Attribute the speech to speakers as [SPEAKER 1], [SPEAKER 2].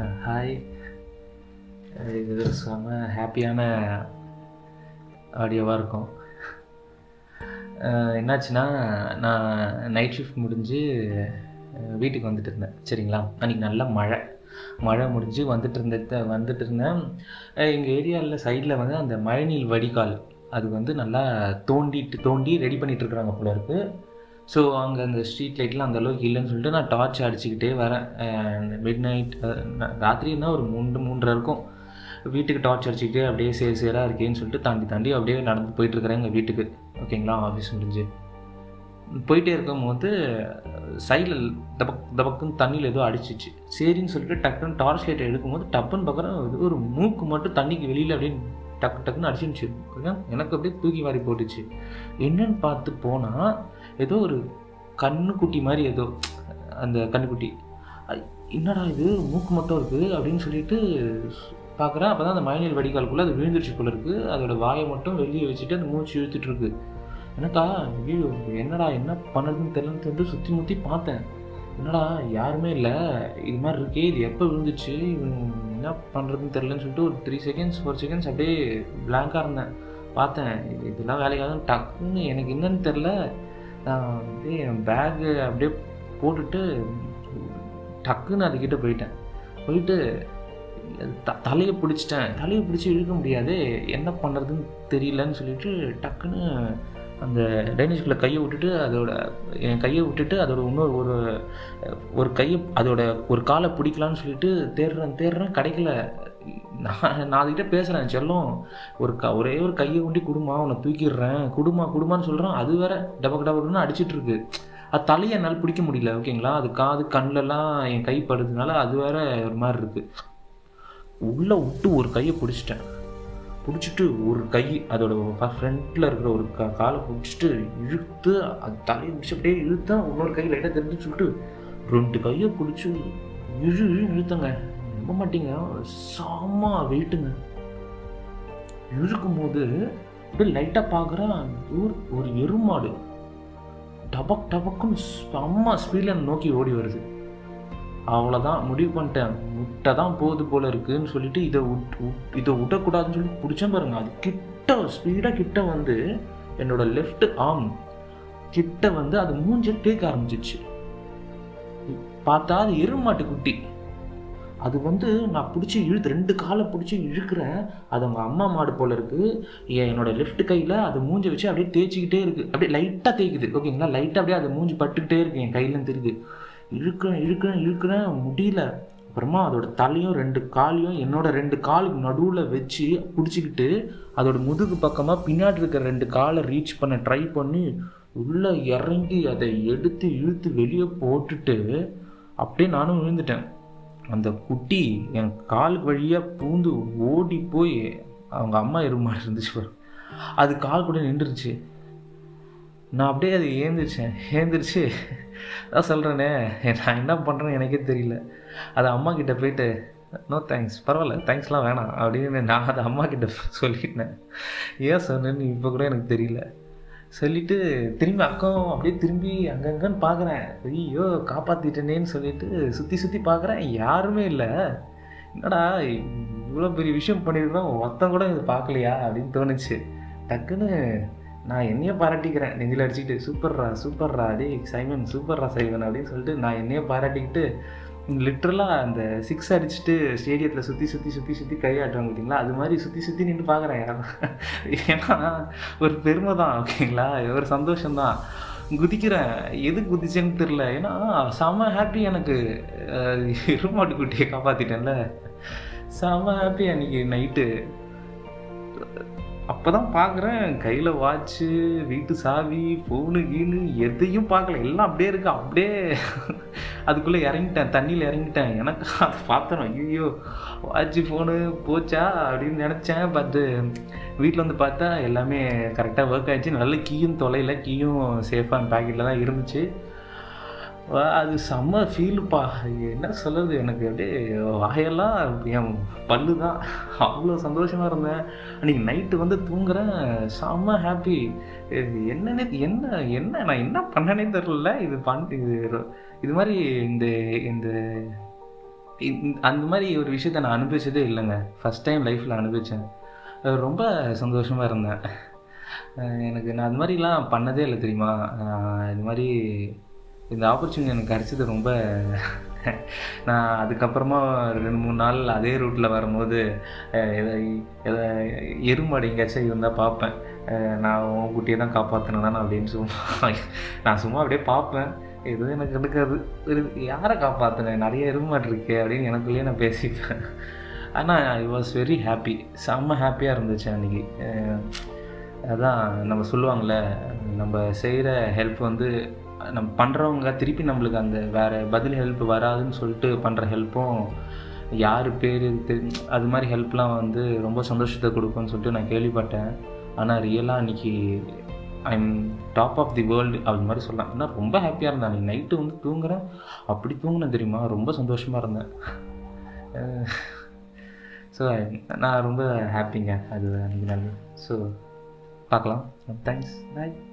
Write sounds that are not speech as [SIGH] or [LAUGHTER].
[SPEAKER 1] Hi இது ஒரு செம ஹாப்பியான ஆடியோவாக இருக்கும். என்னாச்சுன்னா நான் நைட் ஷிஃப்ட் முடிஞ்சு வீட்டுக்கு வந்துட்டு இருந்தேன். சரிங்களா? அன்றைக்கி நல்ல மழை. மழை முடிஞ்சு வந்துட்டு இருந்த வந்துட்டு இருந்தேன். எங்கள் ஏரியாவில் சைடில் வந்து அந்த மழைநீர் வடிகால். அது வந்து நல்லா தோண்டிட்டு தோண்டி ரெடி பண்ணிகிட்ருக்குறாங்க போல இருக்குது ஸோ அங்கே அந்த ஸ்ட்ரீட் லைட்லாம் அந்த அளவுக்கு இல்லைன்னு சொல்லிட்டு நான் டார்ச் அடிச்சுக்கிட்டே வரேன். மிட் நைட் ராத்திரின்னா ஒரு மூன்று மூன்றரை இருக்கும். வீட்டுக்கு டார்ச் அடிச்சுக்கிட்டே அப்படியே சேர் சேராக இருக்கேன்னு சொல்லிட்டு தாண்டி தாண்டி அப்படியே நடந்து போயிட்டுருக்குறேன் எங்கள் வீட்டுக்கு. ஓகேங்களா ஆஃபீஸ் முடிஞ்சு. போயிட்டே இருக்கும்போது சைடில் தபக் தபக்குன்னு தண்ணியில் ஏதோ அடிச்சிச்சு. சரின்னு சொல்லிட்டு டக்குன்னு டார்ச் லைட்டை எடுக்கும்போது டப்புன்னு பார்க்குறேன் இது ஒரு மூக்கு மட்டும் தண்ணிக்கு வெளியில் அப்படியே டக்கு டக்குன்னு அடிச்சிருந்துச்சு. எனக்கு அப்படியே தூக்கி வாரி போட்டுச்சு. என்னன்னு பார்த்து போனால் ஏதோ ஒரு கண்ணுக்குட்டி மாதிரி ஏதோ அந்த கண்ணுக்குட்டி. என்னடா இது மூக்கு மட்டும் இருக்குது அப்படின்னு சொல்லிட்டு பார்க்குறேன் அப்போ தான் அந்த மழைநீர் வடிகாலுக்குள்ளே அது விழுந்துருச்சு போல இருக்குது அதோட வாயை மட்டும் வெளியே வச்சுட்டு அந்த மூச்சு இழுத்துட்டு இருக்கு. எனக்கா ஐயோ என்னடா என்ன பண்ணுறதுன்னு தெரியலன்னு சொல்லிட்டு சுற்றி முற்றி பார்த்தேன். என்னடா யாருமே இல்லை. இது மாதிரி இருக்கே இது எப்போ விழுந்துச்சு? இவன் என்ன பண்ணுறதுன்னு தெரிலன்னு சொல்லிட்டு ஒரு த்ரீ செகண்ட்ஸ் ஃபோர் செகண்ட்ஸ் அப்படியே பிளாங்காக இருந்தேன். பார்த்தேன் இது இதெல்லாம் வேலைக்காக டக்குன்னு எனக்கு என்னன்னு தெரில நான் வந்து என் பேகு அப்படியே போட்டுட்டு டக்குன்னு அதுக்கிட்ட போயிட்டேன். போயிட்டு த தலையை பிடிச்சிட்டேன். தலையை பிடிச்சி இழுக்க முடியாது. என்ன பண்ணுறதுன்னு தெரியலன்னு சொல்லிட்டு டக்குன்னு அந்த டைனிஸ்குள்ளே கையை விட்டுட்டு அதோட என் கையை விட்டுட்டு அதோட இன்னொரு ஒரு ஒரு கையை அதோட ஒரு காலை பிடிக்கலான்னு சொல்லிட்டு தேடுறேன் தேடுறேன். கிடைக்கல நான் நான் அதுக்கிட்ட பேசுகிறேன் செல்லம் ஒரு க ஒரே ஒரு கையை கொண்டு குடுமா உன்னை தூக்கிடுறேன் குடுமா குடுமான்னு சொல்கிறேன் அது வேற டபக்கு டபக்குன்னு அடிச்சிட்டு இருக்கு. அது தலையை என்னால் பிடிக்க முடியல ஓகேங்களா? அது காது கண்ணிலலாம் என் கை படுறதுனால அது வேற ஒரு மாதிரி இருக்கு. உள்ளே விட்டு ஒரு கையை பிடிச்சிட்டேன். பிடிச்சிட்டு ஒரு கை அதோட ஃப்ரண்ட்டில் இருக்கிற ஒரு கா காலை பிடிச்சிட்டு இழுத்து அது தலையை பிடிச்சி அப்படியே இழுத்தேன். இன்னொரு கை லைட்டாக தெரிஞ்சு சொல்லிட்டு ரெண்டு கையை பிடிச்சி இழு இழு இழுத்தங்க. நம்ப மாட்டீங்க. சாமா வெயிட்டுங்க. இழுக்கும் போது அப்படியே லைட்டாக பார்க்குறேன் ஒரு ஒரு எருமாடு. டபக் டபக்குன்னு செம்ம ஸ்பீடில் நோக்கி ஓடி வருது. அவ்வளோதான் முடிவு பண்ணிட்டேன். முட்டை தான் போகுது போல இருக்குன்னு சொல்லிட்டு இதை விட் விட்- இதை விடக்கூடாதுன்னு சொல்லி பிடிச்சேன் பாருங்க. அது கிட்ட ஸ்பீடாக கிட்ட வந்து என்னோட லெஃப்ட் ஆர்ம் கிட்ட வந்து அது மூஞ்ச தேக்க ஆரம்பிச்சிச்சு பார்த்தா அது எருமாட்டு குட்டி. அது வந்து நான் பிடிச்சி இழுத்து ரெண்டு காலை பிடிச்சி இழுக்கிறேன். அது அவங்க அம்மா மாடு போல் இருக்குது என்னோடய லெஃப்ட் கையில் அது மூஞ்ச வச்சு அப்படியே தேய்ச்சிக்கிட்டே இருக்குது அப்படியே லைட்டாக தேய்க்குது. ஓகேங்களா லைட்டாக அப்படியே அது மூஞ்சி பட்டுக்கிட்டே இருக்கு. என் கையில தெரியுது. இழுக்கிறேன் இழுக்கிறேன் இழுக்கிறேன். முடியல. அப்புறமா அதோட தலையும் ரெண்டு காலையும் என்னோட ரெண்டு காலுக்கு நடுவில் வச்சு பிடிச்சிக்கிட்டு அதோட முதுகு பக்கமாக பின்னாடி இருக்கிற ரெண்டு காலை ரீச் பண்ண ட்ரை பண்ணி உள்ளே இறங்கி அதை எடுத்து இழுத்து வெளியே போட்டுட்டு அப்படியே நானும் விழுந்துட்டேன். அந்த குட்டி என் காலுக்கு வழியாக பூந்து ஓடி போய் அவங்க அம்மா எருமாடு இருந்துச்சு பாரு. அது கால் கூட நின்றுருச்சு. நான் அப்படியே அது ஏந்திரிச்சேன். ஏந்திரிச்சு அதான் சொல்கிறேனே நான் என்ன பண்ணுறேன்னு எனக்கே தெரியல. அது அம்மா கிட்ட போயிட்டு நோ தேங்க்ஸ் பரவாயில்ல தேங்க்ஸ்லாம் வேணாம். அப்படின்னு நான் அதை அம்மா கிட்ட சொல்லிட்டேன். ஏன் சொன்னேன்னு இப்போ கூட எனக்கு தெரியல. சொல்லிட்டு திரும்பி அக்கம் அப்படியே திரும்பி அங்கங்கன்னு பார்க்குறேன் ஐயோ காப்பாற்றிட்டேனேன்னு சொல்லிட்டு சுற்றி சுற்றி பார்க்குறேன் யாருமே இல்லை. என்னடா இவ்வளோ பெரிய விஷயம் பண்ணியிருக்கோம் ஒருத்தன் கூட இது பார்க்கலையா அப்படின்னு தோணுச்சு. டக்குன்னு நான் என்னையே பாராட்டிக்கிறேன். நெஞ்சில் அடிச்சுக்கிட்டு சூப்பர்ரா சூப்பர்ரா டேய் சைமன் சூப்பர்ரா சைமன் அப்படின்னு சொல்லிட்டு நான் என்னையே பாராட்டிக்கிட்டு லிட்ரலாக அந்த சிக்ஸ் அடிச்சுட்டு ஸ்டேடியத்தில் சுற்றி சுற்றி சுற்றி சுற்றி கையாட்டுவாங்க பார்த்தீங்களா? அது மாதிரி சுற்றி சுற்றி நின்று பார்க்குறேன் ஏன்னா ஒரு பெருமை தான் ஓகேங்களா? ஒரு சந்தோஷம்தான். குதிக்கிறேன். எது குதிச்சேன்னு தெரில ஏன்னா செம ஹாப்பி எனக்கு. எருமாட்டு குட்டியை காப்பாற்றிட்டேன்ல செம ஹாப்பி அன்னைக்கு நைட்டு அப்போ தான் பார்க்குறேன். கையில் வாட்ச்சு வீட்டு சாவி ஃபோனு கீனு எதையும் பார்க்கல. எல்லாம் அப்படியே இருக்குது அப்படியே அதுக்குள்ளே இறங்கிட்டேன் தண்ணியில் இறங்கிட்டேன். எனக்கு அதை பார்த்தோம் ஐயோ வாட்சி ஃபோனு போச்சா அப்படின்னு நினச்சேன். பட்டு வீட்டில் வந்து பார்த்தா எல்லாமே கரெக்டாக ஒர்க் ஆகிடுச்சு நல்ல கீயும் தொலைல கீயும் சேஃபாக பேக்கெட்டில் தான் இருந்துச்சு. அது செம்ம ஃபீலுப்பா என்ன சொல்கிறது எனக்கு அப்படியே வாயெல்லாம் என் பல்லு தான் அவ்வளோ சந்தோஷமாக இருந்தேன். அன்றைக்கி நைட்டு வந்து தூங்குறேன். செம்ம ஹாப்பி என்னன்னே என்ன என்ன நான் என்ன பண்ணனே தெரில இது பண் இது இது மாதிரி இந்த இந்த அந்த மாதிரி ஒரு விஷயத்த நான் அனுபவிச்சதே இல்லைங்க. ஃபஸ்ட் டைம் லைஃப்பில் அனுபவித்தேன் ரொம்ப சந்தோஷமாக இருந்தேன். எனக்கு நான் அது மாதிரிலாம் பண்ணதே இல்லை தெரியுமா? இது மாதிரி இந்த ஆப்பர்ச்சுனிட்டி எனக்கு கிடச்சது ரொம்ப நான் அதுக்கப்புறமா ரெண்டு மூணு நாள் அதே ரூட்டில் வரும்போது அஹ் எதை எதை எங்கேயாச்சும் இருந்தால் பார்ப்பேன். நான் உன் குட்டியை தான் காப்பாற்றினேன் அப்படின்னு சும்மா நான் சும்மா அப்படியே பார்ப்பேன். எதுவும் எனக்கு எடுக்காது யாரை காப்பாற்றினேன் நிறைய எருமாடு இருக்கே அப்படின்னு எனக்குள்ளேயே நான் பேசிப்பேன். ஆனால் ஐ வாஸ் வெரி ஹாப்பி செம்ம ஹாப்பியாக இருந்துச்சு அன்றைக்கி அதான் நம்ம சொல்லுவாங்கள்ல நம்ம செய்கிற ஹெல்ப் வந்து நம்ம பண்ணுறவங்க திருப்பி நம்மளுக்கு அந்த வேறு பதில் ஹெல்ப் வராதுன்னு சொல்லிட்டு பண்ணுற ஹெல்ப்பும் யார் பேர் தெரி அது மாதிரி ஹெல்ப்லாம் வந்து ரொம்ப சந்தோஷத்தை கொடுக்கும்னு சொல்லிட்டு நான் கேள்விப்பட்டேன். ஆனால் ரியலாக அன்றைக்கி I'm top of the world அது மாதிரி சொல்லலாம். ஆனால் ரொம்ப ஹாப்பியாக இருந்தேன். அன்றைக்கி நைட்டு வந்து தூங்குறேன். அப்படி தூங்கினேன் தெரியுமா? ரொம்ப சந்தோஷமாக இருந்தேன். [LAUGHS] ஸோ நான் ரொம்ப ஹாப்பிங்க அது அன்றைக்கி நாள். ஸோ பார்க்கலாம். Thanks bye